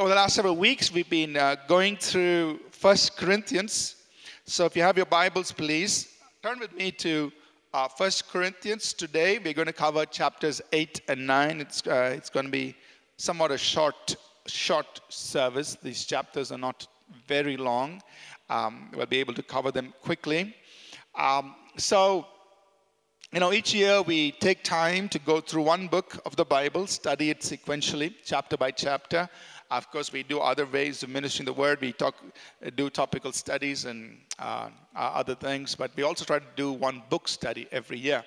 over the last several weeks, we've been uh, going through First Corinthians. So if you have your Bibles, please turn with me to uh, First Corinthians. Today, we're going to cover chapters 8 and 9. It's, uh, it's going to be somewhat a short, short service. These chapters are not very long. Um, we'll be able to cover them quickly. Um, so, you know, each year we take time to go through one book of the Bible, study it sequentially, chapter by chapter. Of course, we do other ways of ministering the word. We talk, do topical studies and uh, other things, but we also try to do one book study every year.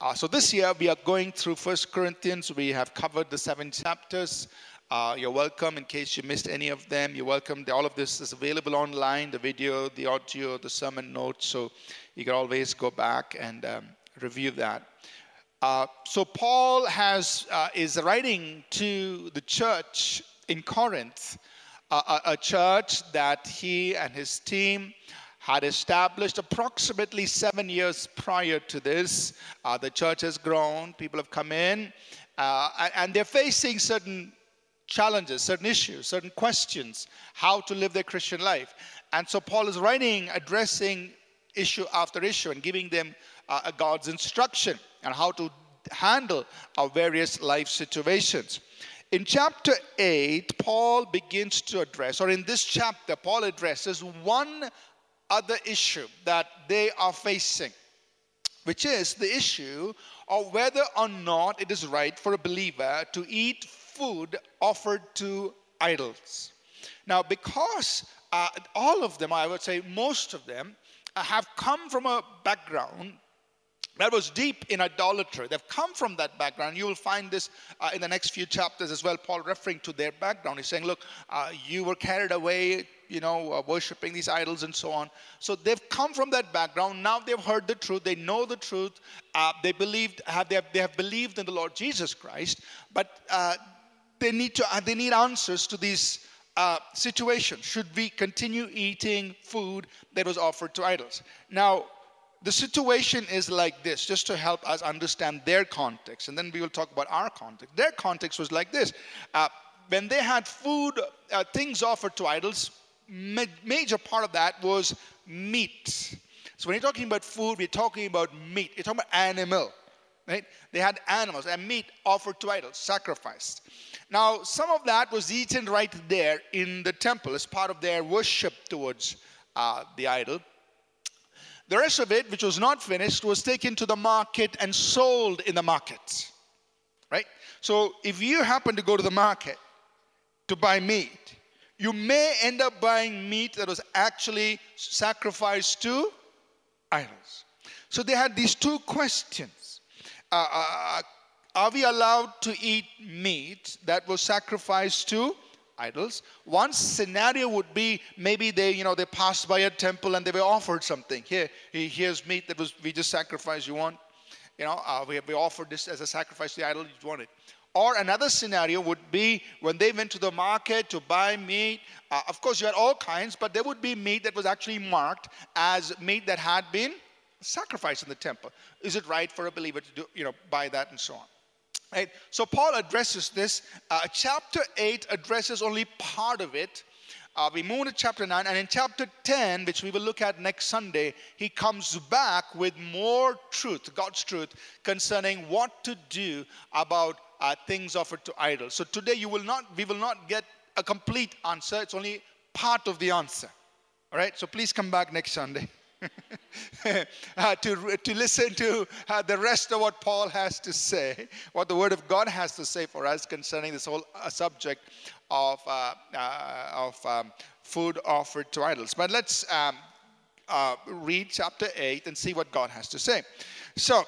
Uh, so this year we are going through First Corinthians. We have covered the seven chapters. Uh, you're welcome in case you missed any of them. You're welcome. All of this is available online the video, the audio, the sermon notes. So you can always go back and um, review that. Uh, so Paul has uh, is writing to the church in Corinth, a, a church that he and his team had established approximately seven years prior to this. Uh, the church has grown, people have come in, uh, and they're facing certain challenges, certain issues, certain questions, how to live their Christian life. And so Paul is writing, addressing issue after issue, and giving them uh, God's instruction on how to handle our various life situations. In chapter 8, Paul begins to address, or in this chapter, Paul addresses one other issue that they are facing, which is the issue of whether or not it is right for a believer to eat food offered to idols. Now, because uh, all of them, I would say most of them, uh, have come from a background that was deep in idolatry. They've come from that background. You will find this uh, in the next few chapters as well. Paul referring to their background. He's saying, Look, uh, you were carried away, you know, uh, worshiping these idols and so on. So they've come from that background. Now they've heard the truth. They know the truth. Uh, they believed, have, they, have, they have believed in the Lord Jesus Christ. But uh, they, need to, uh, they need answers to these uh, situation. Should we continue eating food that was offered to idols? Now, the situation is like this, just to help us understand their context, and then we will talk about our context. Their context was like this uh, when they had food, uh, things offered to idols, ma- major part of that was meat. So when you're talking about food, we're talking about meat, you're talking about animal. Right? They had animals and meat offered to idols, sacrificed. Now, some of that was eaten right there in the temple as part of their worship towards uh, the idol. The rest of it, which was not finished, was taken to the market and sold in the market. Right? So if you happen to go to the market to buy meat, you may end up buying meat that was actually sacrificed to idols. So they had these two questions. Uh, uh, are we allowed to eat meat that was sacrificed to idols. One scenario would be maybe they, you know, they passed by a temple and they were offered something. Here, here's meat that was we just sacrificed. You want, you know, uh, we, we offered this as a sacrifice to the idol. You want it. Or another scenario would be when they went to the market to buy meat. Uh, of course, you had all kinds, but there would be meat that was actually marked as meat that had been sacrificed in the temple. Is it right for a believer to do, you know, buy that and so on? Right? So Paul addresses this. Uh, chapter 8 addresses only part of it. Uh, we move to chapter 9, and in chapter 10, which we will look at next Sunday, he comes back with more truth, God's truth, concerning what to do about uh, things offered to idols. So today you will not, we will not get a complete answer. It's only part of the answer. All right. So please come back next Sunday. uh, to, to listen to uh, the rest of what Paul has to say, what the Word of God has to say for us concerning this whole uh, subject of, uh, uh, of um, food offered to idols. But let's um, uh, read chapter 8 and see what God has to say. So,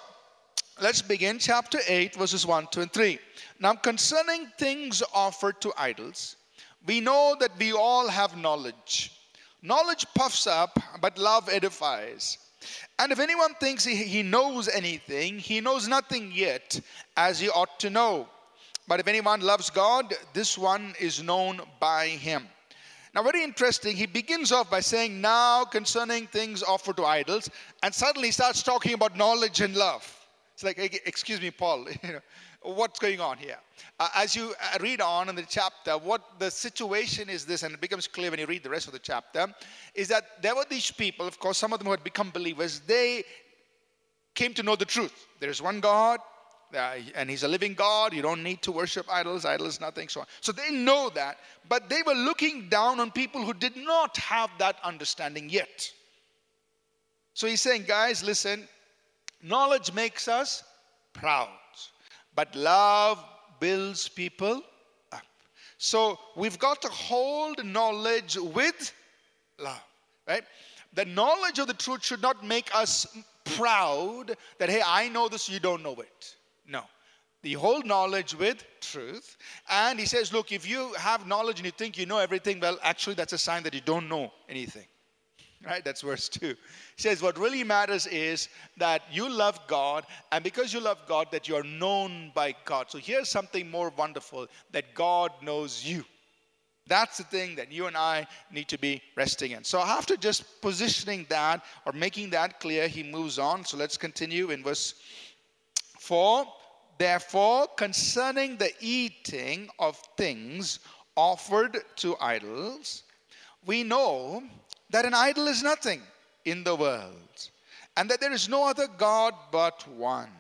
let's begin chapter 8, verses 1, 2, and 3. Now, concerning things offered to idols, we know that we all have knowledge. Knowledge puffs up, but love edifies. And if anyone thinks he knows anything, he knows nothing yet, as he ought to know. But if anyone loves God, this one is known by him. Now, very interesting, he begins off by saying, Now concerning things offered to idols, and suddenly starts talking about knowledge and love. It's like, excuse me, Paul, what's going on here. Uh, as you uh, read on in the chapter, what the situation is this, and it becomes clear when you read the rest of the chapter, is that there were these people, of course, some of them who had become believers, they came to know the truth. There is one God, uh, and He's a living God. You don't need to worship idols, idols, nothing, so on. So they know that, but they were looking down on people who did not have that understanding yet. So he's saying, guys, listen, knowledge makes us proud, but love builds people up. So we've got to hold knowledge with love, right? The knowledge of the truth should not make us proud that, hey, I know this, you don't know it. No. The whole knowledge with truth. And he says, look, if you have knowledge and you think you know everything, well, actually, that's a sign that you don't know anything. Right? That's verse 2. He says, What really matters is that you love God, and because you love God, that you are known by God. So here's something more wonderful that God knows you. That's the thing that you and I need to be resting in. So, after just positioning that or making that clear, he moves on. So, let's continue in verse 4. Therefore, concerning the eating of things offered to idols, we know that an idol is nothing in the world, and that there is no other God but one.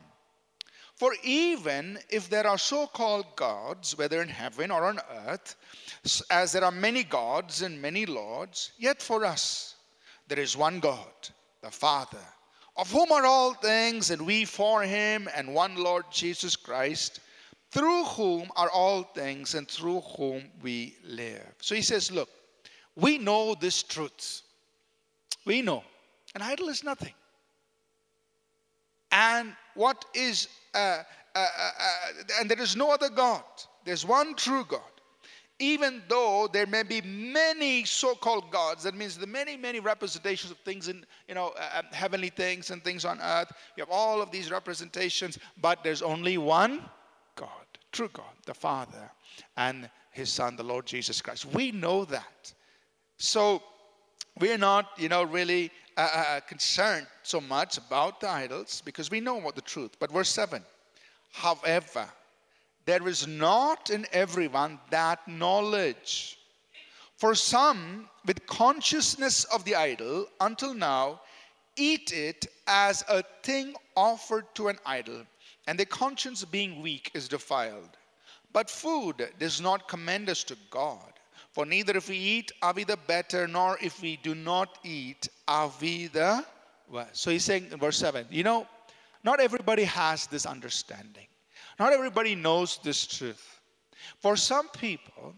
For even if there are so called gods, whether in heaven or on earth, as there are many gods and many lords, yet for us there is one God, the Father, of whom are all things, and we for him, and one Lord Jesus Christ, through whom are all things, and through whom we live. So he says, Look, we know this truth. We know an idol is nothing. And what is, uh, uh, uh, uh, and there is no other God. There's one true God. Even though there may be many so-called gods, that means the many, many representations of things in, you know, uh, uh, heavenly things and things on earth. You have all of these representations, but there's only one God, true God, the Father, and His Son, the Lord Jesus Christ. We know that. So we're not, you know, really uh, uh, uh, concerned so much about the idols because we know what the truth. But verse 7 However, there is not in everyone that knowledge. For some, with consciousness of the idol, until now, eat it as a thing offered to an idol, and their conscience being weak is defiled. But food does not commend us to God. For neither if we eat are we the better, nor if we do not eat are we the worse. So he's saying in verse 7, you know, not everybody has this understanding. Not everybody knows this truth. For some people,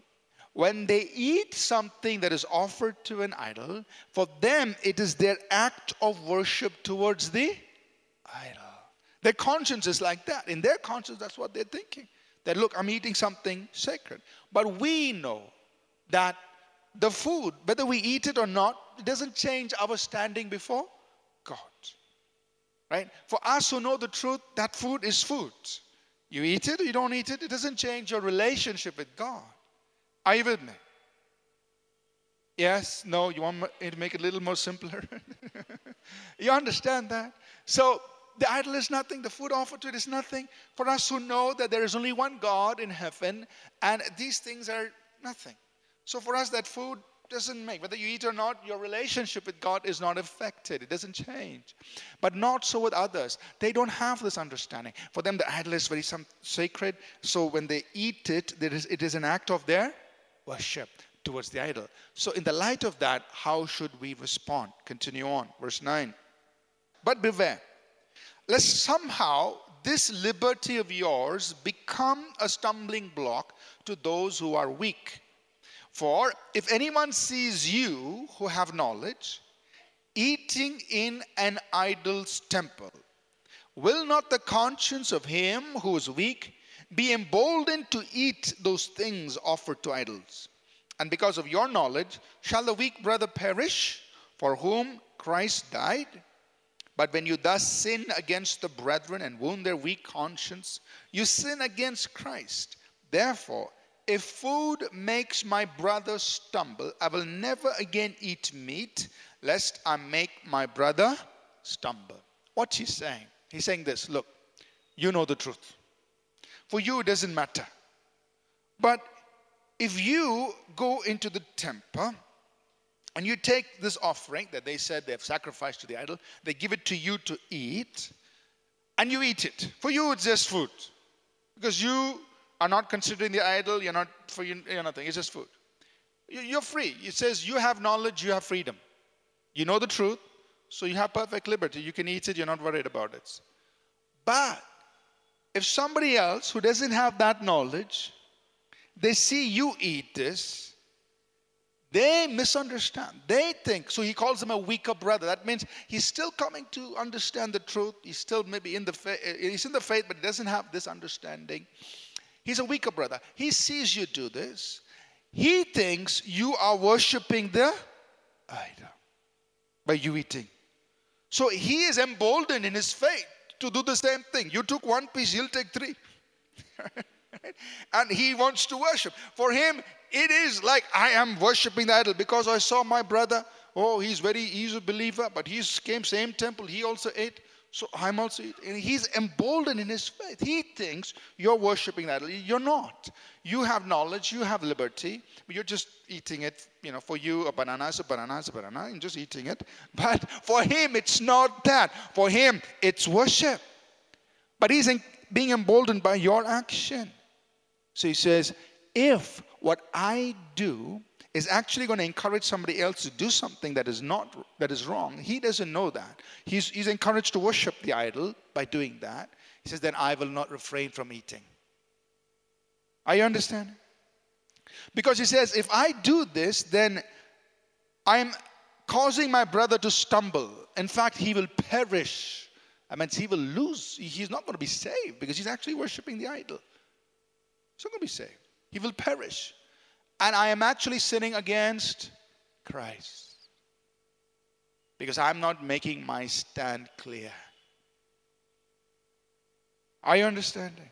when they eat something that is offered to an idol, for them it is their act of worship towards the idol. Their conscience is like that. In their conscience, that's what they're thinking. That, look, I'm eating something sacred. But we know that the food, whether we eat it or not, it doesn't change our standing before God. Right? For us who know the truth, that food is food. You eat it you don't eat it, it doesn't change your relationship with God. Are you with me? Yes? No? You want me to make it a little more simpler? you understand that? So, the idol is nothing, the food offered to it is nothing. For us who know that there is only one God in heaven, and these things are nothing. So for us, that food doesn't make, whether you eat or not, your relationship with God is not affected. It doesn't change. But not so with others. They don't have this understanding. For them, the idol is very sacred. So when they eat it, it is an act of their worship towards the idol. So, in the light of that, how should we respond? Continue on, verse 9. But beware, lest somehow this liberty of yours become a stumbling block to those who are weak. For if anyone sees you who have knowledge eating in an idol's temple, will not the conscience of him who is weak be emboldened to eat those things offered to idols? And because of your knowledge, shall the weak brother perish for whom Christ died? But when you thus sin against the brethren and wound their weak conscience, you sin against Christ. Therefore, if food makes my brother stumble, I will never again eat meat, lest I make my brother stumble. What's he saying? He's saying this look, you know the truth. For you, it doesn't matter. But if you go into the temple and you take this offering that they said they have sacrificed to the idol, they give it to you to eat, and you eat it. For you, it's just food. Because you are not considering the idol, you're not for you, you're nothing, it's just food. You're free. It says you have knowledge, you have freedom. You know the truth, so you have perfect liberty. You can eat it, you're not worried about it. But if somebody else who doesn't have that knowledge, they see you eat this, they misunderstand. They think, so he calls them a weaker brother. That means he's still coming to understand the truth. He's still maybe in the faith, he's in the faith, but he doesn't have this understanding. He's a weaker brother. He sees you do this. He thinks you are worshiping the idol by you eating. So he is emboldened in his faith to do the same thing. You took one piece, he'll take three. and he wants to worship. For him, it is like I am worshiping the idol because I saw my brother. Oh, he's very, he's a believer, but he came same temple. He also ate. So I'm also. And he's emboldened in his faith. He thinks you're worshiping that. You're not. You have knowledge, you have liberty, but you're just eating it. You know, for you, a banana is a banana is a banana, and just eating it. But for him, it's not that. For him, it's worship. But he's being emboldened by your action. So he says, if what I do is actually going to encourage somebody else to do something that is not that is wrong, he doesn't know that. He's, he's encouraged to worship the idol by doing that. He says, then I will not refrain from eating. Are you understanding? Because he says, if I do this, then I'm causing my brother to stumble. In fact, he will perish. I mean, he will lose. He's not going to be saved because he's actually worshiping the idol. He's not going to be saved. He will perish. And I am actually sinning against Christ because I'm not making my stand clear. Are you understanding?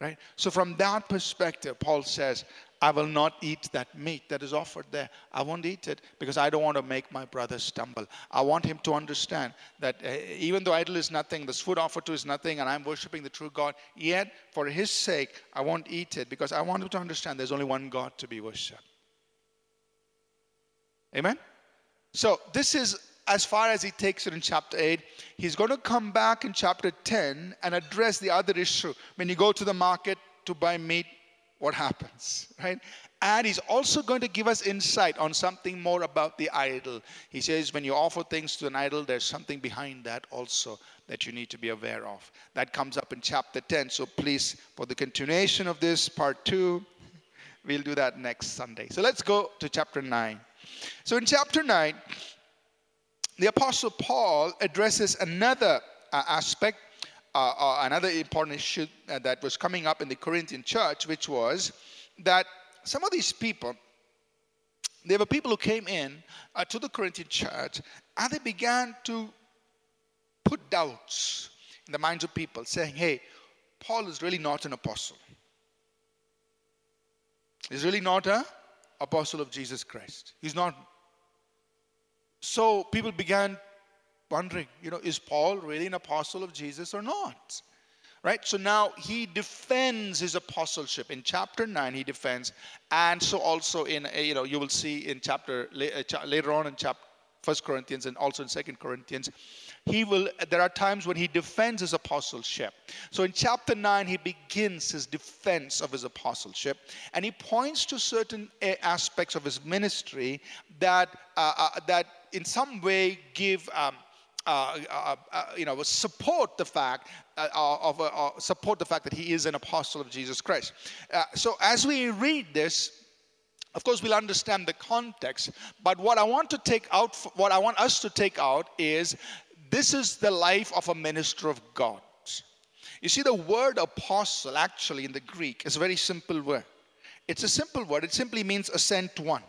Right? So, from that perspective, Paul says, I will not eat that meat that is offered there. I won't eat it because I don't want to make my brother stumble. I want him to understand that uh, even though idol is nothing, this food offered to is nothing, and I'm worshiping the true God, yet for his sake, I won't eat it because I want him to understand there's only one God to be worshiped. Amen? So, this is as far as he takes it in chapter 8. He's going to come back in chapter 10 and address the other issue. When you go to the market to buy meat, what happens, right? And he's also going to give us insight on something more about the idol. He says, when you offer things to an idol, there's something behind that also that you need to be aware of. That comes up in chapter 10. So please, for the continuation of this, part two, we'll do that next Sunday. So let's go to chapter 9. So in chapter 9, the Apostle Paul addresses another uh, aspect uh, uh, another important issue uh, that was coming up in the Corinthian church, which was that some of these people, there were people who came in uh, to the Corinthian church and they began to put doubts in the minds of people, saying, hey, Paul is really not an apostle. He's really not an apostle of Jesus Christ. He's not. So people began wondering, you know, is Paul really an apostle of Jesus or not? Right? So now he defends his apostleship. In chapter 9, he defends. And so also in, uh, you know, you will see in chapter, uh, later on in chapter, First Corinthians and also in Second Corinthians, he will there are times when he defends his apostleship so in chapter 9 he begins his defense of his apostleship and he points to certain uh, aspects of his ministry that uh, uh, that in some way give um, uh, uh, uh, you know, support the fact of support the fact that he is an apostle of Jesus Christ. so as we read this, of course, we'll understand the context. But what I want to take out, what I want us to take out is this is the life of a minister of God. You see, the word apostle actually in the Greek is a very simple word. It's a simple word. It simply means a sent one.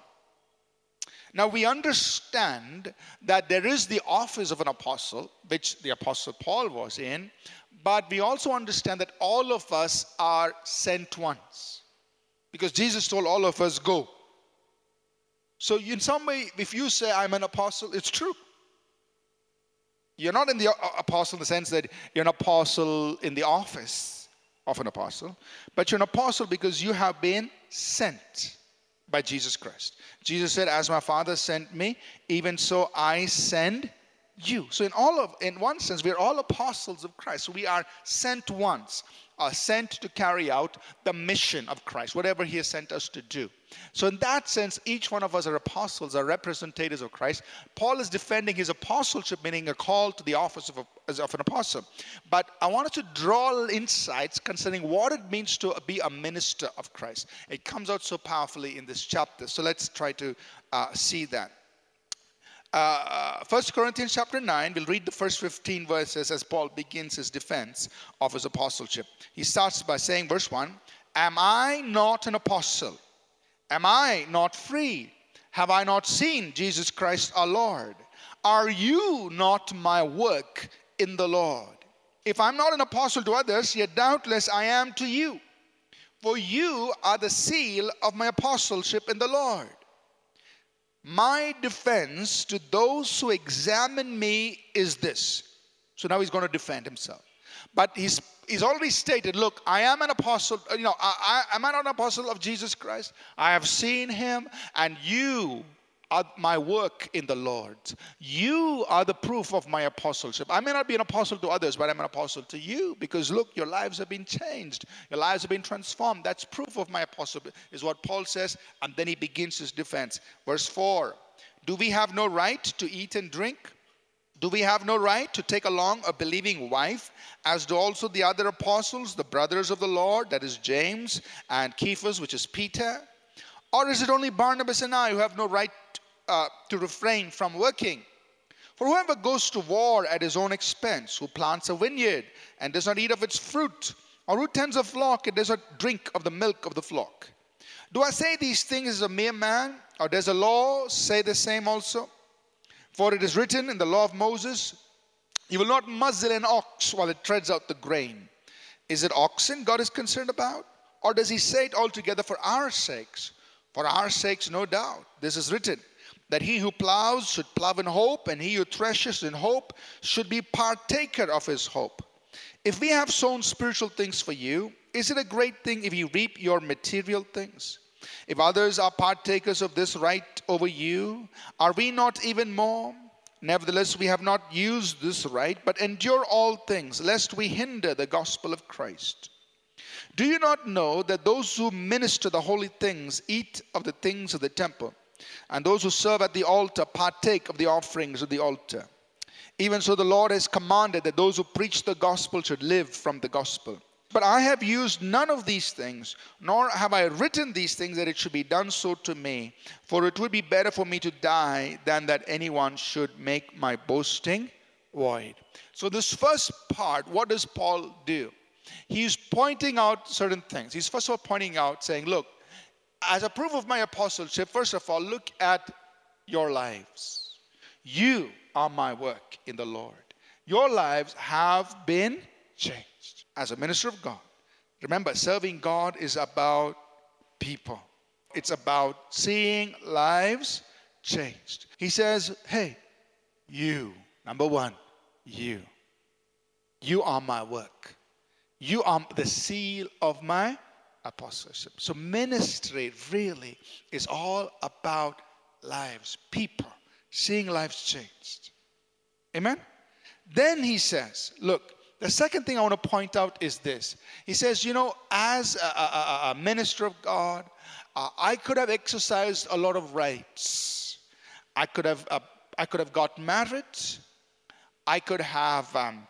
Now we understand that there is the office of an apostle, which the apostle Paul was in, but we also understand that all of us are sent ones. Because Jesus told all of us, go. So, in some way, if you say, I'm an apostle, it's true. You're not in the uh, apostle in the sense that you're an apostle in the office, of an apostle, but you're an apostle because you have been sent by Jesus Christ. Jesus said, As my Father sent me, even so I send you. So in all of in one sense, we're all apostles of Christ. So we are sent once, are sent to carry out the mission of Christ, whatever He has sent us to do. So in that sense, each one of us are apostles, are representatives of Christ. Paul is defending his apostleship, meaning a call to the office of, a, of an apostle. But I wanted to draw insights concerning what it means to be a minister of Christ. It comes out so powerfully in this chapter. So let's try to uh, see that. Uh, 1 uh, Corinthians chapter 9, we'll read the first 15 verses as Paul begins his defense of his apostleship. He starts by saying, verse 1 Am I not an apostle? Am I not free? Have I not seen Jesus Christ our Lord? Are you not my work in the Lord? If I'm not an apostle to others, yet doubtless I am to you. For you are the seal of my apostleship in the Lord. My defense to those who examine me is this. So now he's going to defend himself. But he's, he's already stated, look, I am an apostle. You know, I, I, am I not an apostle of Jesus Christ? I have seen him, and you are my work in the Lord. You are the proof of my apostleship. I may not be an apostle to others, but I'm an apostle to you because look, your lives have been changed. Your lives have been transformed. That's proof of my apostleship, is what Paul says. And then he begins his defense. Verse 4 Do we have no right to eat and drink? Do we have no right to take along a believing wife, as do also the other apostles, the brothers of the Lord, that is James and Cephas, which is Peter? Or is it only Barnabas and I who have no right uh, to refrain from working? For whoever goes to war at his own expense, who plants a vineyard and does not eat of its fruit, or who tends a flock and does not drink of the milk of the flock. Do I say these things as a mere man, or does the law say the same also? For it is written in the law of Moses, You will not muzzle an ox while it treads out the grain. Is it oxen God is concerned about? Or does he say it altogether for our sakes? For our sakes, no doubt. This is written that he who plows should plow in hope, and he who threshes in hope should be partaker of his hope. If we have sown spiritual things for you, is it a great thing if you reap your material things? If others are partakers of this right over you, are we not even more? Nevertheless, we have not used this right, but endure all things, lest we hinder the gospel of Christ. Do you not know that those who minister the holy things eat of the things of the temple, and those who serve at the altar partake of the offerings of the altar? Even so, the Lord has commanded that those who preach the gospel should live from the gospel. But I have used none of these things, nor have I written these things that it should be done so to me. For it would be better for me to die than that anyone should make my boasting void. So, this first part, what does Paul do? He's pointing out certain things. He's first of all pointing out, saying, Look, as a proof of my apostleship, first of all, look at your lives. You are my work in the Lord. Your lives have been changed as a minister of God, remember, serving God is about people, it's about seeing lives changed. He says, Hey, you, number one, you. You are my work. You are the seal of my apostleship. So, ministry really is all about lives, people, seeing lives changed. Amen? Then he says, Look, the second thing I want to point out is this. He says, you know, as a, a, a minister of God, uh, I could have exercised a lot of rights. I could have, uh, I could have got married. I could have um,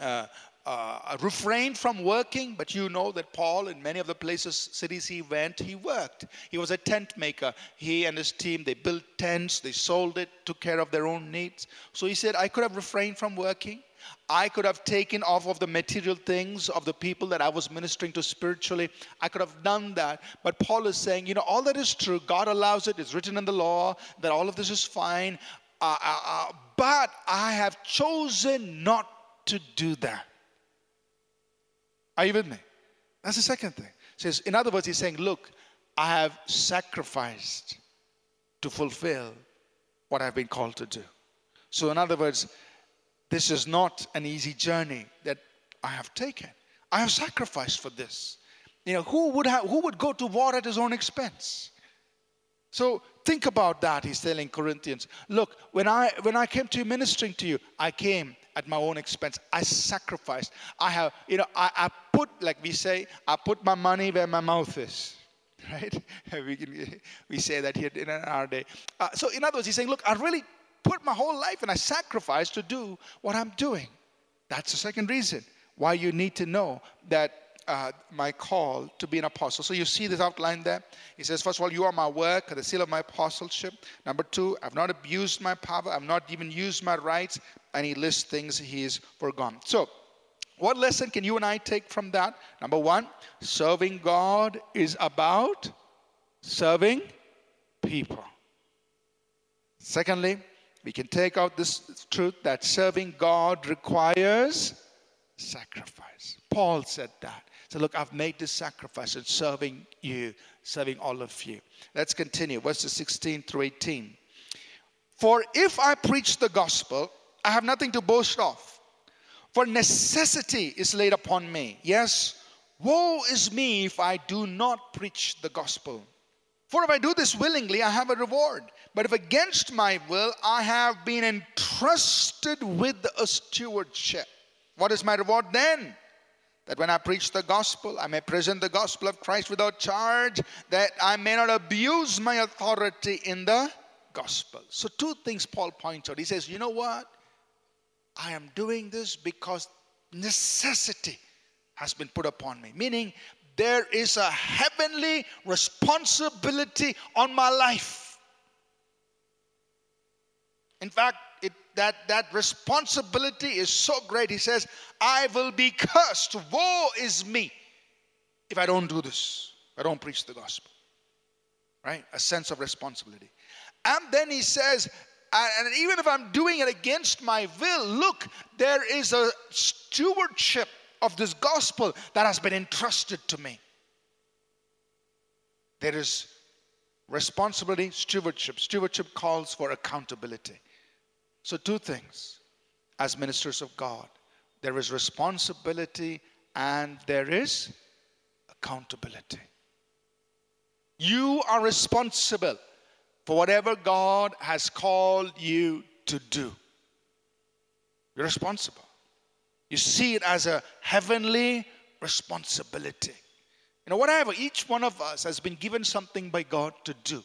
uh, uh, refrained from working, but you know that Paul, in many of the places, cities he went, he worked. He was a tent maker. He and his team, they built tents, they sold it, took care of their own needs. So he said, I could have refrained from working. I could have taken off of the material things of the people that I was ministering to spiritually. I could have done that. But Paul is saying, you know, all that is true. God allows it. It's written in the law that all of this is fine. Uh, uh, uh, but I have chosen not to do that. Are you with me? That's the second thing. says, in other words, he's saying, look, I have sacrificed to fulfill what I've been called to do. So, in other words, this is not an easy journey that I have taken. I have sacrificed for this. You know, who would, have, who would go to war at his own expense? So think about that, he's telling Corinthians. Look, when I when I came to you ministering to you, I came at my own expense. I sacrificed. I have, you know, I, I put, like we say, I put my money where my mouth is. Right? we, can, we say that here in our day. Uh, so, in other words, he's saying, Look, I really put my whole life and I sacrificed to do what I'm doing. That's the second reason why you need to know that uh, my call to be an apostle. So you see this outline there. He says, first of all, you are my work, the seal of my apostleship. Number two, I've not abused my power, I've not even used my rights. And he lists things he's forgone. So, what lesson can you and I take from that? Number one, serving God is about serving people. Secondly, we can take out this truth that serving God requires sacrifice. Paul said that. Look, I've made this sacrifice in serving you, serving all of you. Let's continue. Verses 16 through 18. For if I preach the gospel, I have nothing to boast of, for necessity is laid upon me. Yes, woe is me if I do not preach the gospel. For if I do this willingly, I have a reward. But if against my will, I have been entrusted with a stewardship. What is my reward then? That when I preach the gospel, I may present the gospel of Christ without charge, that I may not abuse my authority in the gospel. So, two things Paul points out. He says, You know what? I am doing this because necessity has been put upon me. Meaning, there is a heavenly responsibility on my life. In fact, that, that responsibility is so great. He says, I will be cursed. Woe is me if I don't do this, I don't preach the gospel. Right? A sense of responsibility. And then he says, and even if I'm doing it against my will, look, there is a stewardship of this gospel that has been entrusted to me. There is responsibility, stewardship. Stewardship calls for accountability. So, two things as ministers of God there is responsibility and there is accountability. You are responsible for whatever God has called you to do. You're responsible. You see it as a heavenly responsibility. You know, whatever, each one of us has been given something by God to do.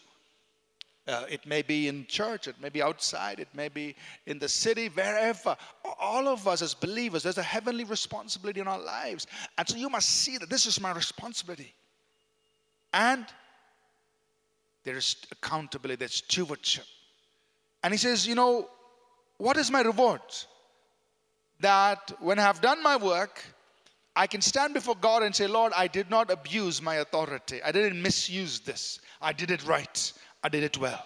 Uh, it may be in church, it may be outside, it may be in the city, wherever. All of us as believers, there's a heavenly responsibility in our lives. And so you must see that this is my responsibility. And there is accountability, there's stewardship. And he says, You know, what is my reward? That when I have done my work, I can stand before God and say, Lord, I did not abuse my authority. I didn't misuse this. I did it right. I did it well.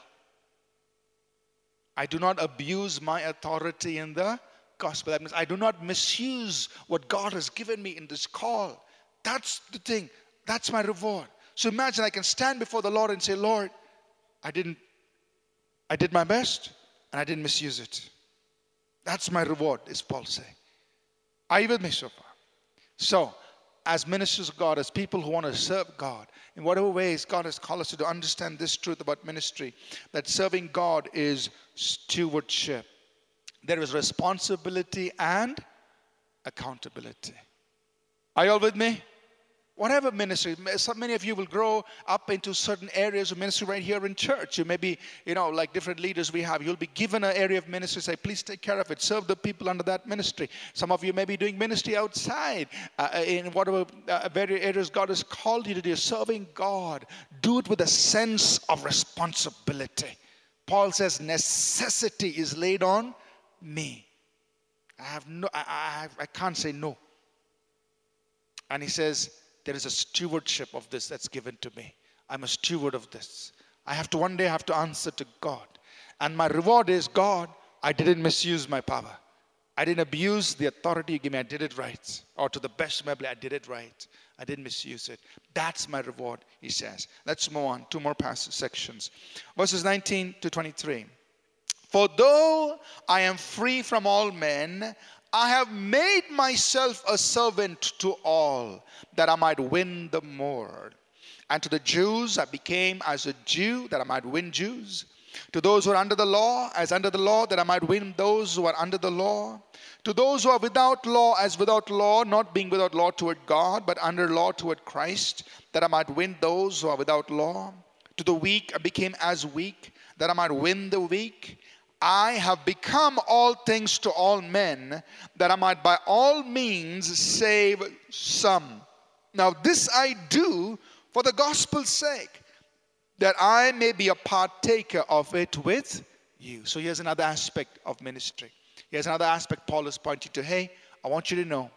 I do not abuse my authority in the gospel. That means I do not misuse what God has given me in this call. That's the thing. That's my reward. So imagine I can stand before the Lord and say, Lord, I didn't, I did my best and I didn't misuse it. That's my reward, is Paul saying. Are you with me so far? So, as ministers of God, as people who want to serve God, in whatever ways God has called us to understand this truth about ministry that serving God is stewardship. There is responsibility and accountability. Are you all with me? Whatever ministry so many of you will grow up into certain areas of ministry right here in church. You may be you know like different leaders we have. You'll be given an area of ministry say please take care of it. Serve the people under that ministry. Some of you may be doing ministry outside uh, uh in whatever uh, very areas god has called you to do. Serving god. Do it with a sense of responsibility. Paul says necessity is laid on me. I have no i, I, I can't say no. And he says there is a stewardship of this that's given to me. I'm a steward of this. I have to one day have to answer to God. And my reward is God, I didn't misuse my power. I didn't abuse the authority you gave me. I did it right. Or to the best of my ability, I did it right. I didn't misuse it. That's my reward, he says. Let's move on. Two more passage sections. Verses 19 to 23. For though I am free from all men, I have made myself a servant to all that I might win the more. And to the Jews I became as a Jew that I might win Jews. To those who are under the law, as under the law, that I might win those who are under the law. To those who are without law, as without law, not being without law toward God, but under law toward Christ, that I might win those who are without law. To the weak I became as weak, that I might win the weak. I have become all things to all men, that I might by all means save some. Now, this I do for the gospel's sake, that I may be a partaker of it with you. So, here's another aspect of ministry. Here's another aspect Paul is pointing to. Hey, I want you to know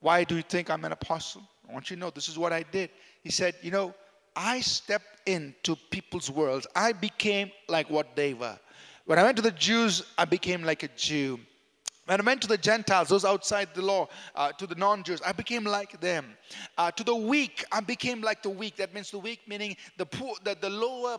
why do you think I'm an apostle? I want you to know this is what I did. He said, You know, I stepped into people's worlds. I became like what they were. When I went to the Jews, I became like a Jew. When I went to the Gentiles, those outside the law, uh, to the non Jews, I became like them. Uh, to the weak, I became like the weak. That means the weak, meaning the poor, the, the lower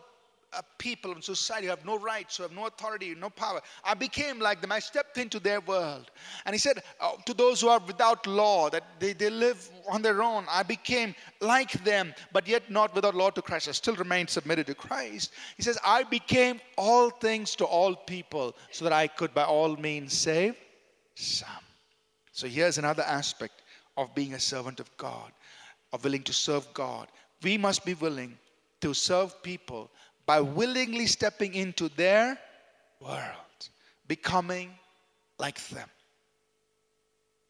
people in society who have no rights, who have no authority, no power. I became like them. I stepped into their world. And he said, uh, to those who are without law, that they, they live on their own, I became like them, but yet not without law to Christ. I still remain submitted to Christ. He says, I became all things to all people so that I could by all means save some. So here's another aspect of being a servant of God, of willing to serve God. We must be willing to serve people by willingly stepping into their world, becoming like them.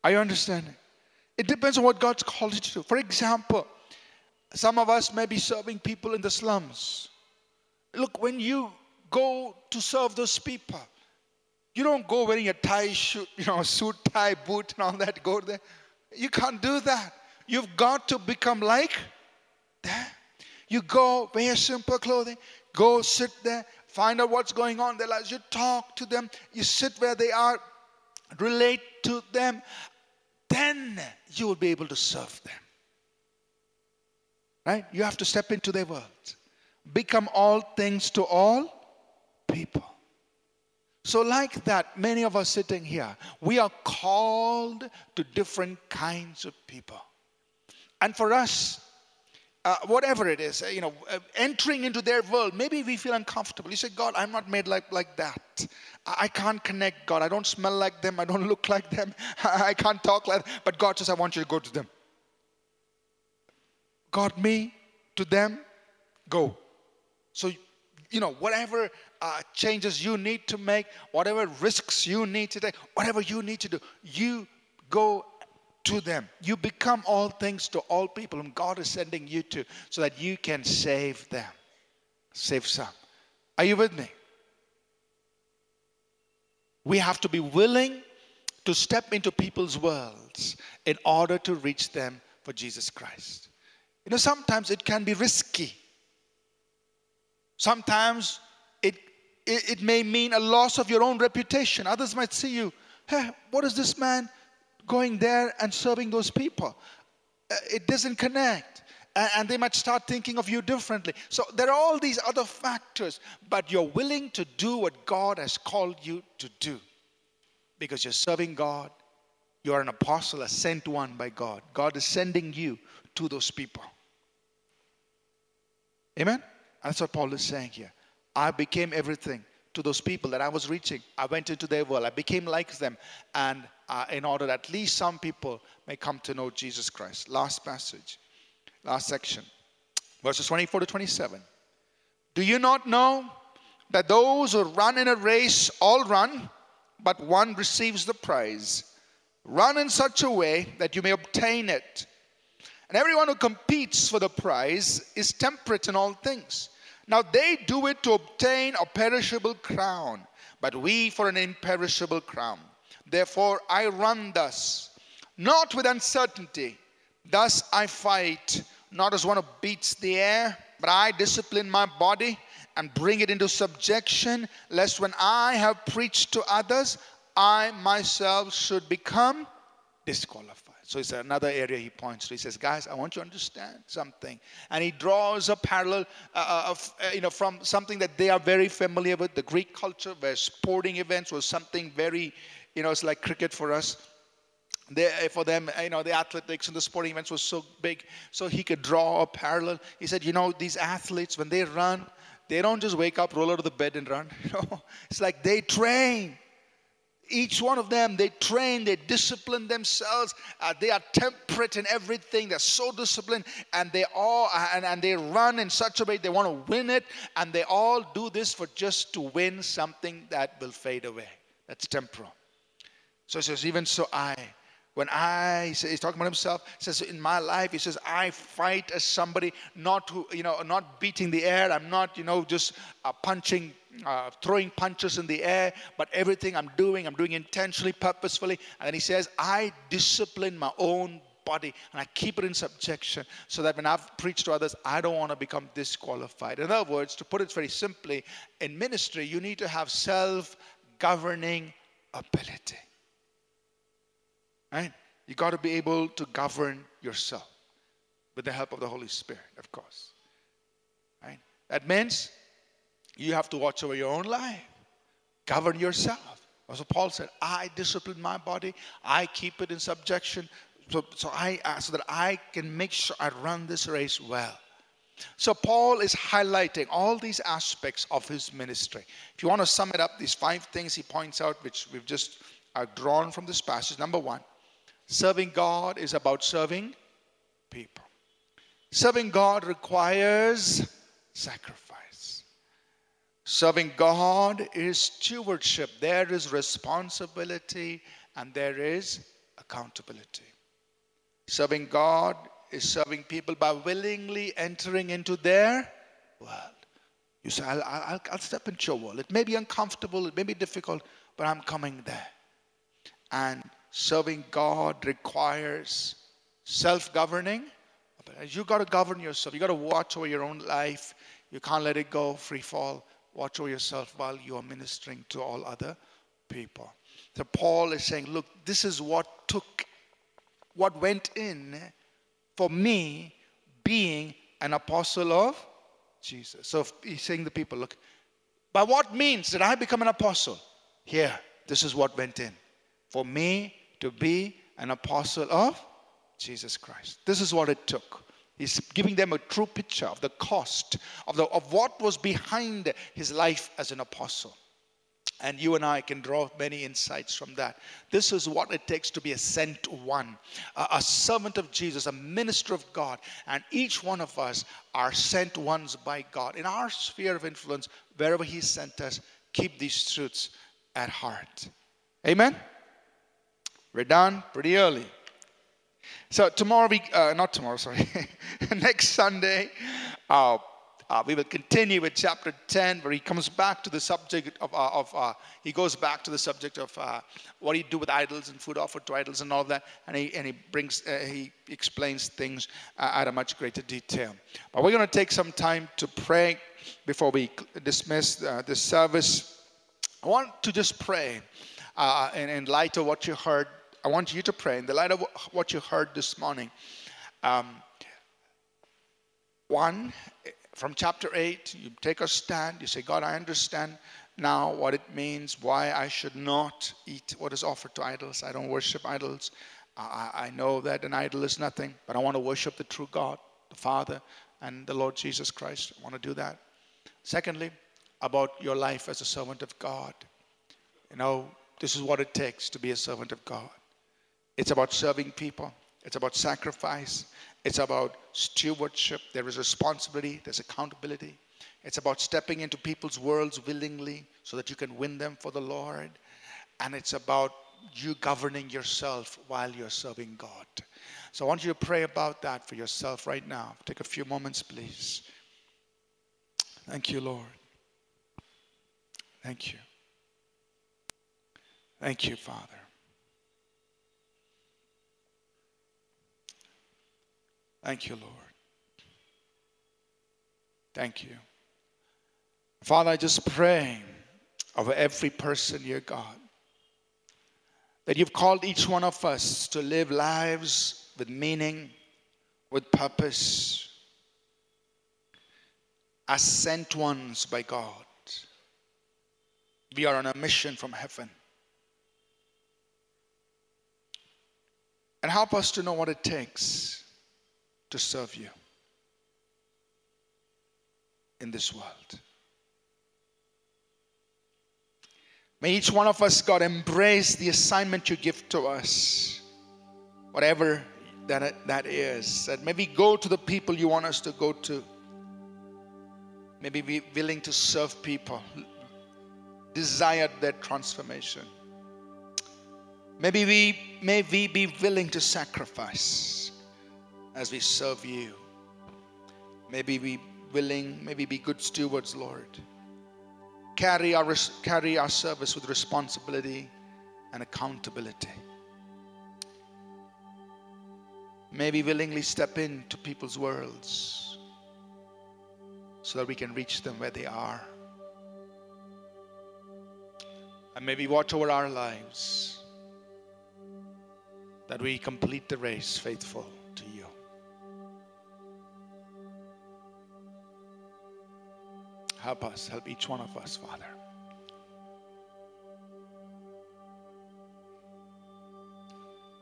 Are you understanding? It depends on what God's called you to do. For example, some of us may be serving people in the slums. Look, when you go to serve those people, you don't go wearing a tie, suit, you know, suit, tie, boot, and all that. Go there. You can't do that. You've got to become like that. You go wear simple clothing. Go sit there, find out what's going on in their lives. You talk to them, you sit where they are, relate to them. Then you will be able to serve them. Right? You have to step into their world. Become all things to all people. So, like that, many of us sitting here, we are called to different kinds of people. And for us, uh, whatever it is, uh, you know, uh, entering into their world, maybe we feel uncomfortable. You say, God, I'm not made like, like that. I, I can't connect, God. I don't smell like them. I don't look like them. I can't talk like them. But God says, I want you to go to them. God, me, to them, go. So, you know, whatever uh, changes you need to make, whatever risks you need to take, whatever you need to do, you go to them. You become all things to all people whom God is sending you to so that you can save them. Save some. Are you with me? We have to be willing to step into people's worlds in order to reach them for Jesus Christ. You know, sometimes it can be risky. Sometimes it, it, it may mean a loss of your own reputation. Others might see you, hey, what is this man? Going there and serving those people. Uh, it doesn't connect. And they might start thinking of you differently. So there are all these other factors, but you're willing to do what God has called you to do because you're serving God. You're an apostle, a sent one by God. God is sending you to those people. Amen? That's what Paul is saying here. I became everything to those people that I was reaching. I went into their world. I became like them. And uh, in order that at least some people may come to know Jesus Christ. Last passage, last section, verses 24 to 27. Do you not know that those who run in a race all run, but one receives the prize? Run in such a way that you may obtain it. And everyone who competes for the prize is temperate in all things. Now they do it to obtain a perishable crown, but we for an imperishable crown. Therefore, I run thus, not with uncertainty. Thus I fight, not as one who beats the air, but I discipline my body and bring it into subjection, lest when I have preached to others, I myself should become disqualified. So it's another area he points to. He says, guys, I want you to understand something. And he draws a parallel uh, uh of, uh, you know, from something that they are very familiar with, the Greek culture, where sporting events was something very you know, it's like cricket for us. they, eh, for them, eh, you know, the athletics and the sporting events was so big, so he could draw a parallel. He said, you know, these athletes, when they run, they don't just wake up, roll out of the bed and run. You know, it's like they train. Each one of them, they train, they discipline themselves. Uh, they are temperate in everything. They're so disciplined, and they all uh, and, and they run in such a way they want to win it, and they all do this for just to win something that will fade away. That's temporal. So he says, even so, I when I, he's talking about himself, says, in my life, he says, I fight as somebody not who, you know, not beating the air. I'm not, you know, just uh, punching, uh, throwing punches in the air, but everything I'm doing, I'm doing intentionally, purposefully. And he says, I discipline my own body and I keep it in subjection so that when I've preached to others, I don't want to become disqualified. In other words, to put it very simply, in ministry, you need to have self governing ability. Right? You got to be able to govern yourself with the help of the Holy Spirit, of course. Right? That means you have to watch over your own life, govern yourself. As Paul said, I discipline my body, I keep it in subjection, so, so, I, uh, so that I can make sure I run this race well. So Paul is highlighting all these aspects of his ministry. If you want to sum it up, these five things he points out, which we've just uh, drawn from this passage. Number one, Serving God is about serving people. Serving God requires sacrifice. Serving God is stewardship. There is responsibility and there is accountability. Serving God is serving people by willingly entering into their world. You say, I'll, I'll, I'll step into your world. It may be uncomfortable, it may be difficult, but I'm coming there. And serving God requires self governing. You got to govern yourself. You got to watch over your own life. You can't let it go free fall. Watch over yourself while you are ministering to all other people. So Paul is saying, look, this is what took, what went in for me being an apostle of Jesus. So he's saying to people, look, by what means did I become an apostle? Here, this is what went in. For me to be an apostle of Jesus Christ. This is what it took. He's giving them a true picture of the cost of, the, of what was behind his life as an apostle. And you and I can draw many insights from that. This is what it takes to be a sent one, a, a, servant of Jesus, a minister of God. And each one of us are sent ones by God. In our sphere of influence, wherever He sent us, keep these truths at heart. Amen? We're done pretty early. So tomorrow, we, uh, not tomorrow, sorry, next Sunday, uh, uh, we will continue with chapter 10, where he comes back to the subject of, uh, of uh, he goes back to the subject of uh, what do you do with idols and food offered to idols and all that, and he, and he brings, he explains things at a much greater detail. But we're going to take some time to pray before we dismiss this service. I want to just pray in, in light of what you heard I want you to pray in the light of what you heard this morning. Um, one, from chapter 8, you take a stand. You say, God, I understand now what it means, why I should not eat what is offered to idols. I don't worship idols. I, I know that an idol is nothing, but I want to worship the true God, the Father, and the Lord Jesus Christ. I want to do that. Secondly, about your life as a servant of God. You know, this is what it takes to be a servant of God. It's about serving people, it's about sacrifice, it's about stewardship. There is responsibility, there's accountability. It's about stepping into people's worlds willingly so that you can win them for the Lord. And it's about you governing yourself while you're serving God. So I want you to pray about that for yourself right now. Take a few moments, please. Thank you, Lord. Thank you. Thank you, Father. Thank you, Lord. Thank you. Father, I just pray over every person here, God, that you've called each one of us to live lives with meaning, with purpose, as sent ones by God. We are on a mission from heaven. And help us to know what it takes to serve you in this world. May each one of us, God, embrace the assignment you give to us, whatever that, that is. That maybe go to the people you want us to go to. Maybe be willing to serve people, desire their transformation. Maybe we may we be willing to sacrifice as we serve you. Maybe we willing, maybe be good stewards, Lord. Carry our carry our service with responsibility and accountability. Maybe willingly step into people's worlds so that we can reach them where they are. And maybe watch over our lives that we complete the race faithful Help us, help each one of us, Father.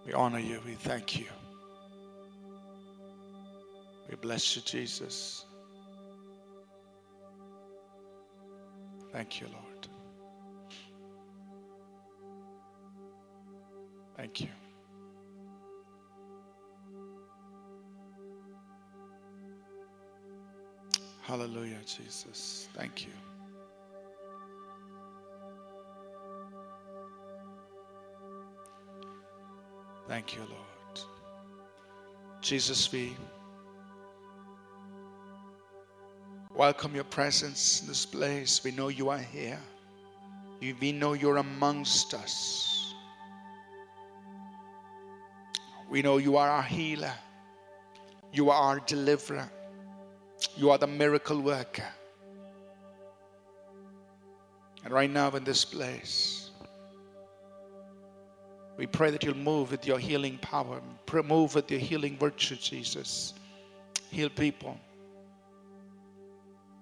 We honor you, we thank you. We bless you, Jesus. Thank you, Lord. Thank you. Hallelujah, Jesus. Thank you. Thank you, Lord. Jesus, we welcome your presence in this place. We know you are here. We know you're amongst us. We know you are our healer. You are our deliverer. You are the miracle worker. And right now, in this place, we pray that you'll move with your healing power, move with your healing virtue, Jesus. Heal people.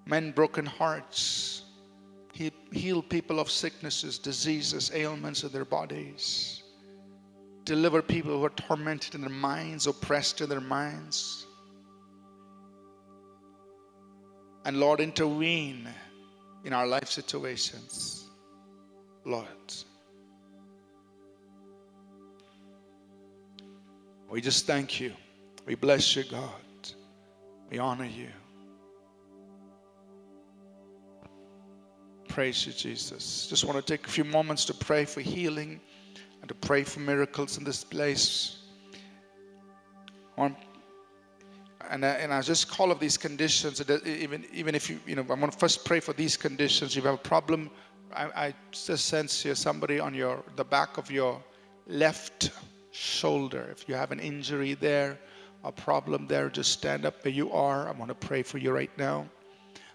Men, broken hearts. Heal people of sicknesses, diseases, ailments of their bodies. Deliver people who are tormented in their minds, oppressed in their minds. And Lord, intervene in our life situations. Lord. We just thank you. We bless you, God. We honor you. Praise you, Jesus. Just want to take a few moments to pray for healing and to pray for miracles in this place. I and, I, and I just call of these conditions, even, even if you, you know, I want to first pray for these conditions. If you have a problem, I, I just sense here somebody on your, the back of your left shoulder. If you have an injury there, a problem there, just stand up where you are. I want to pray for you right now.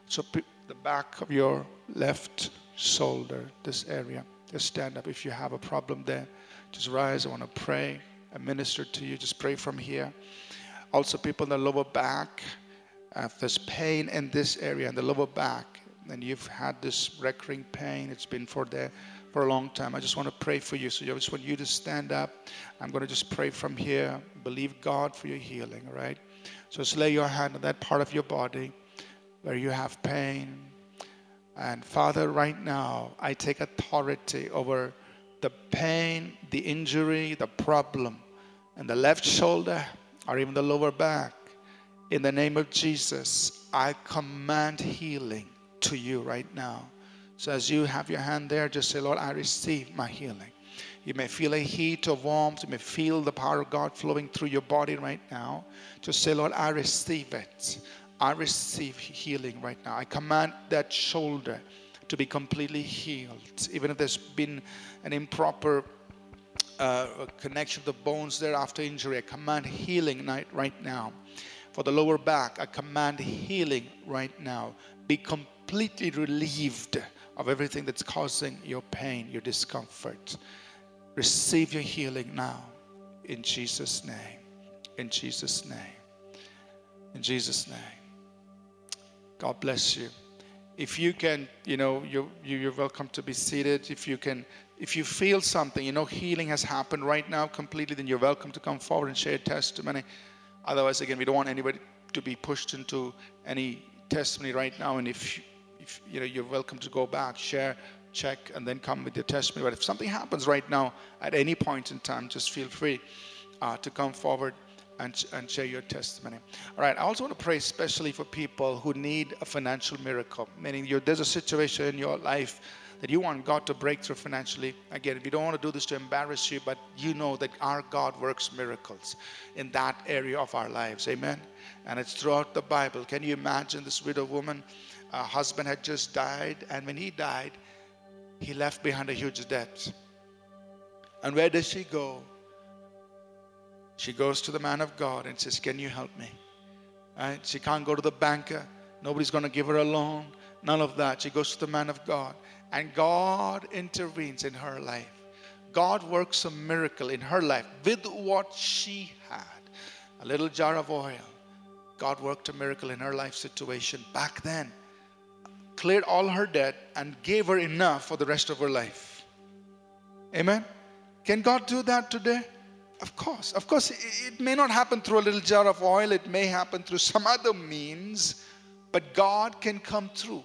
So the back of your left shoulder, this area, just stand up. If you have a problem there, just rise. I want to pray and minister to you. Just pray from here. Also, people in the lower back, if there's pain in this area, in the lower back, and you've had this recurring pain, it's been for there for a long time. I just want to pray for you. So I just want you to stand up. I'm going to just pray from here. Believe God for your healing, all right? So just lay your hand on that part of your body where you have pain. And Father, right now, I take authority over the pain, the injury, the problem, and the left shoulder or even the lower back. In the name of Jesus, I command healing to you right now. So as you have your hand there, just say, Lord, I receive my healing. You may feel a heat or warmth. You may feel the power of God flowing through your body right now. Just say, Lord, I receive it. I receive healing right now. I command that shoulder to be completely healed. Even if there's been an improper uh, connection of the bones there after injury. I command healing right, right now. For the lower back, I command healing right now. Be completely relieved of everything that's causing your pain, your discomfort. Receive your healing now in Jesus' name. In Jesus' name. In Jesus' name. God bless you. if you can, you know, you, you're welcome to be seated. If you can, if you feel something, you know, healing has happened right now completely, then you're welcome to come forward and share testimony. Otherwise, again, we don't want anybody to be pushed into any testimony right now. And if, if you know, you're welcome to go back, share, check, and then come with your testimony. But if something happens right now at any point in time, just feel free uh, to come forward and, and share your testimony. All right, I also want to pray especially for people who need a financial miracle, meaning there's a situation in your life that you want God to break through financially. Again, we don't want to do this to embarrass you, but you know that our God works miracles in that area of our lives. Amen. And it's throughout the Bible. Can you imagine this widow woman? Her husband had just died, and when he died, he left behind a huge debt. And where does she go? She goes to the man of God and says, Can you help me? Right? She can't go to the banker. Nobody's going to give her a loan. None of that. She goes to the man of God. And God intervenes in her life. God works a miracle in her life with what she had a little jar of oil. God worked a miracle in her life situation back then, cleared all her debt, and gave her enough for the rest of her life. Amen? Can God do that today? Of course. Of course, it may not happen through a little jar of oil, it may happen through some other means, but God can come through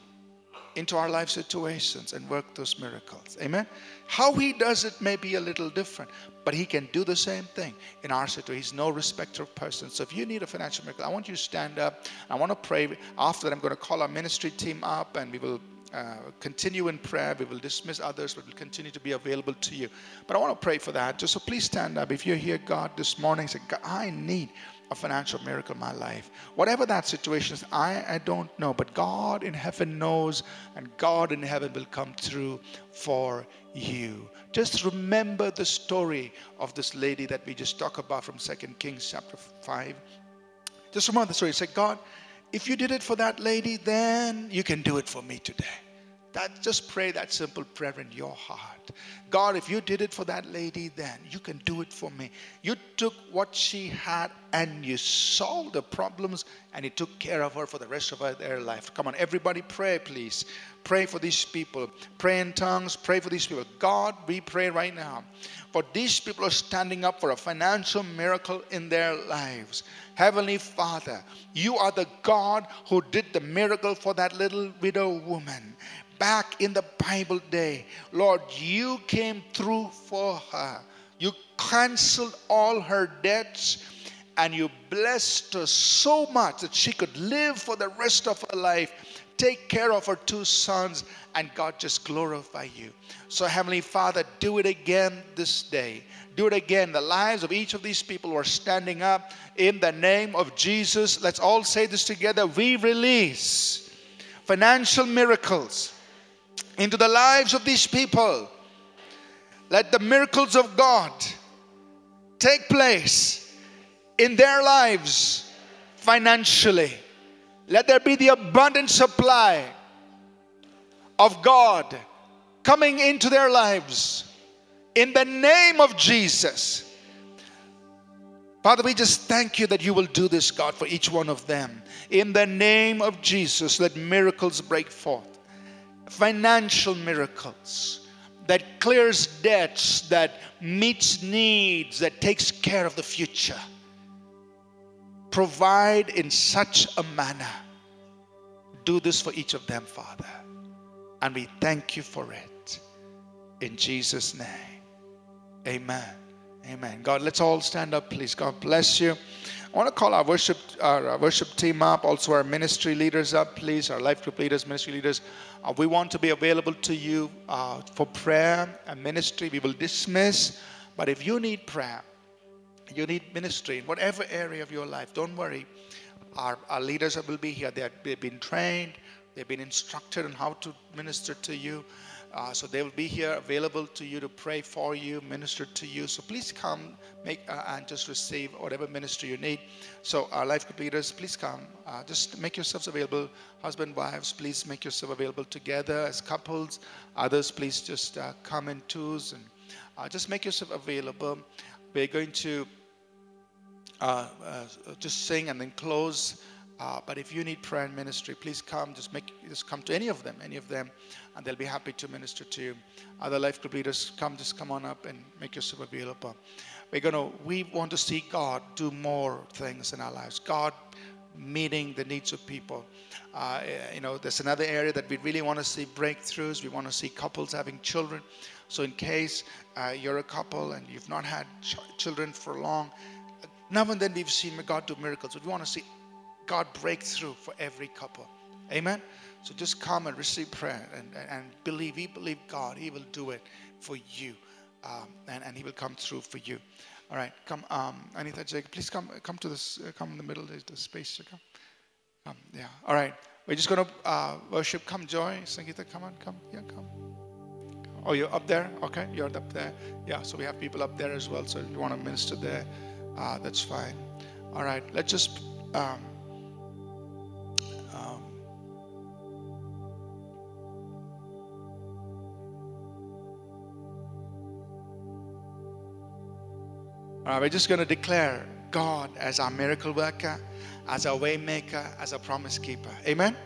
into our life situations and work those miracles. Amen. How he does it may be a little different, but he can do the same thing in our situation. He's no respecter of persons. So if you need a financial miracle, I want you to stand up. I want to pray. After that, I'm going to call our ministry team up and we will uh, continue in prayer. We will dismiss others, but we'll continue to be available to you. But I want to pray for that. Just so please stand up. If you're here, God, this morning, say, I need a financial miracle in my life. Whatever that situation is, I, I don't know. But God in heaven knows, and God in heaven will come through for you. Just remember the story of this lady that we just talked about from Second Kings chapter 5. Just remember the story. Say, God, if you did it for that lady, then you can do it for me today. That just pray that simple prayer in your heart. God, if you did it for that lady, then you can do it for me. You took what she had and you solved the problems and you took care of her for the rest of her their life. Come on, everybody pray, please. Pray for these people. Pray in tongues. Pray for these people. God, we pray right now. For these people are standing up for a financial miracle in their lives. Heavenly Father, you are the God who did the miracle for that little widow woman back in the Bible day. Lord, you came through for her. You canceled all her debts and you blessed her so much that she could live for the rest of her life, take care of her two sons, and God just glorify you. So, Heavenly Father, do it again this day. Do it again. The lives of each of these people who are standing up in the name of Jesus. Let's all say this together. We release financial miracles into the lives of these people. Let the miracles of God take place in their lives financially. Let there be the abundant supply of God coming into their lives in the name of Jesus. Father, we just thank you that you will do this, God, for each one of them. In the name of Jesus, let miracles break forth financial miracles, that clears debts, that meets needs, that takes care of the future. Provide in such a manner. Do this for each of them, Father. And we thank you for it. In Jesus' name. Amen. Amen. God, let's all stand up, please. God bless you. I want to call our worship, our worship team up, also our ministry leaders up, please, our life group leaders, ministry leaders. Uh, we want to be available to you uh, for prayer and ministry. We will dismiss, but if you need prayer, you need ministry in whatever area of your life, don't worry. Our, our leaders will be here. They have, they've been trained, they've been instructed on how to minister to you. Uh, so they will be here available to you to pray for you, minister to you. So please come make uh, and just receive whatever ministry you need. So our life group leaders, please come. Uh, just make yourselves available. Husband, wives, please make yourself available together as couples. Others, please just uh, come in twos and uh, just make yourself available. We're going to uh, just sing and then close Uh, but if you need prayer and ministry, please come. Just make just come to any of them, any of them, and they'll be happy to minister to you. Other life group leaders, come just come on up and make yourself available. We're gonna we want to see God do more things in our lives. God meeting the needs of people. Uh, you know, there's another area that we really want to see breakthroughs. We want to see couples having children. So, in case uh, you're a couple and you've not had ch- children for long, now and then we've seen God do miracles. We want to see God break through for every couple. Amen. So just come and receive prayer and, and, and believe. We believe God. He will do it for you. Um, and, and He will come through for you. All right, come, um, Anita, Jake, please come, come to this, uh, come in the middle. There's the space come. Come, yeah. All right, we're just gonna uh, worship. Come, Joy, Sangeeta, come on, come, yeah, come. Oh, you're up there? Okay, you're up there. Yeah, so we have people up there as well. So if you want to minister there, uh, that's fine. All right, let's just. Um, we're just going to declare God as our miracle worker, as our way maker, as our promise keeper. Amen.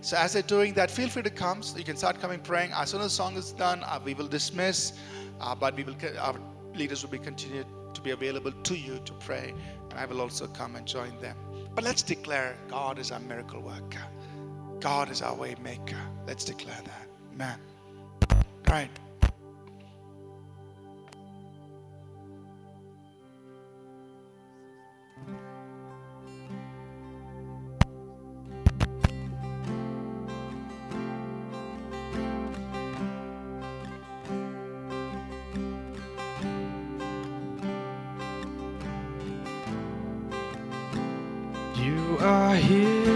So as they're doing that, feel free to come. So you can start coming praying. As soon as the song is done, uh, we will dismiss, uh, but we will our leaders will be continued to be available to you to pray, and I will also come and join them. But let's declare God is our miracle worker. God is our way maker. Let's declare that. Amen. Right. Are here,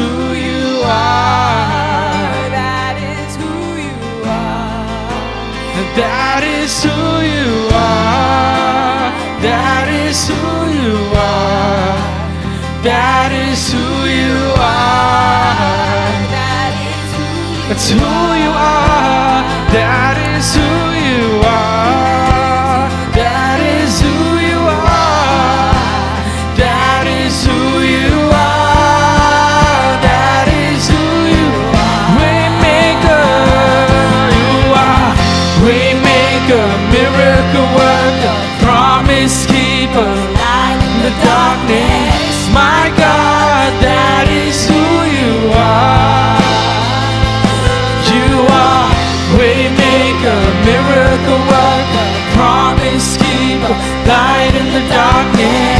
who you are. That is who you are. That is who you are. That is who you are. That is who you are. That's who you are. That is who you are. My God, that is who you are. You are miracle worker, promise keeper, light in the darkness.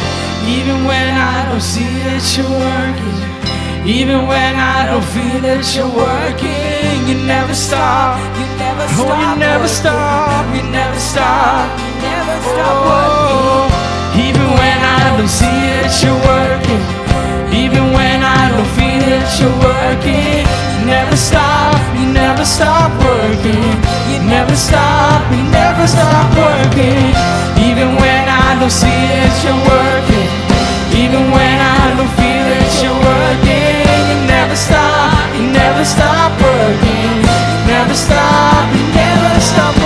Even when I don't see that you're working. Even when I don't feel that you're working, you never stop. You never Oh, stop. you never stop, you never stop. You never stop working. Oh, even when I don't see that you're working, even when I don't feel that you're working, you never stop, you never stop working, you never stop, you never stop working, even when I don't see that you're working, even when I don't feel that you're working, you never stop, you never stop working, you never stop, you never stop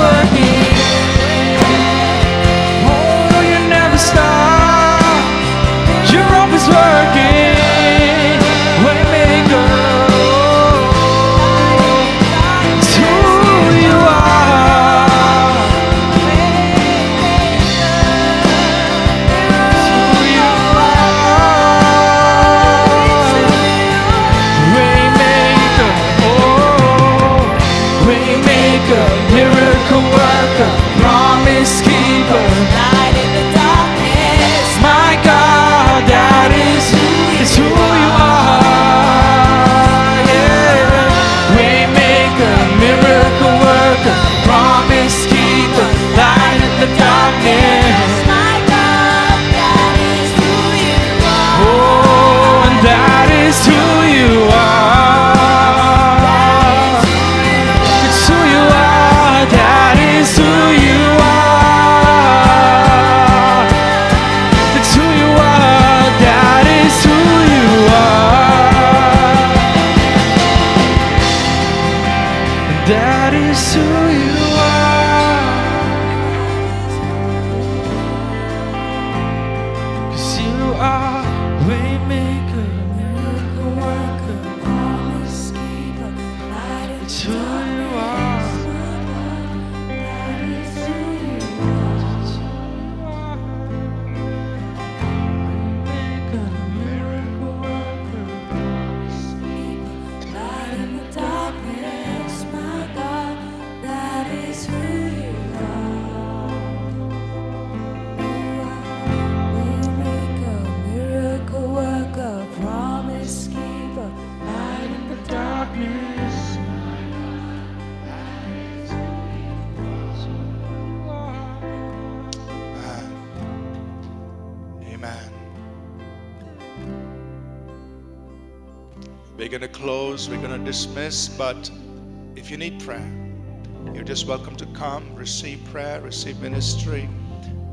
receive prayer, receive ministry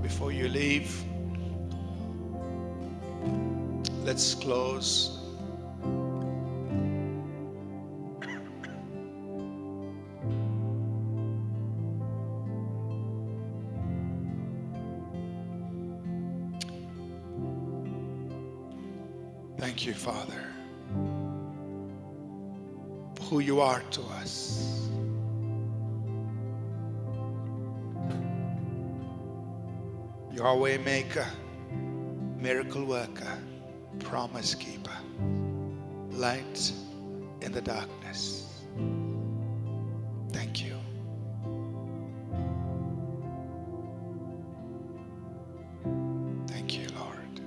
before you leave. Let's close. Thank you, Father, for who you are to us. You are way maker, miracle worker, promise keeper, light in the darkness. Thank you. Thank you, Lord.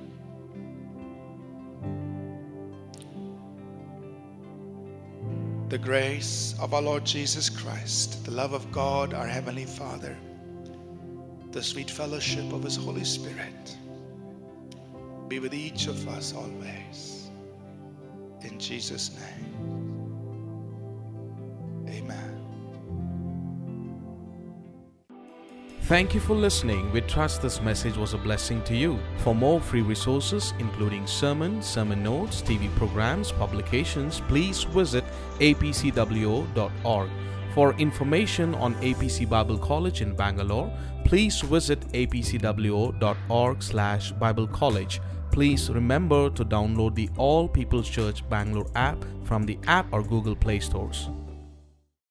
The grace of our Lord Jesus Christ, the love of God, our Heavenly Father, the sweet fellowship of His Holy Spirit be with each of us always. In Jesus' name, amen. Thank you for listening. We trust this message was a blessing to you. For more free resources, including sermons, sermon notes, TV programs, publications, please visit apcwo.org. For information on APC Bible College in Bangalore, please visit apcwo.org/bible college. Please remember to download the All People's Church Bangalore app from the App or Google Play stores.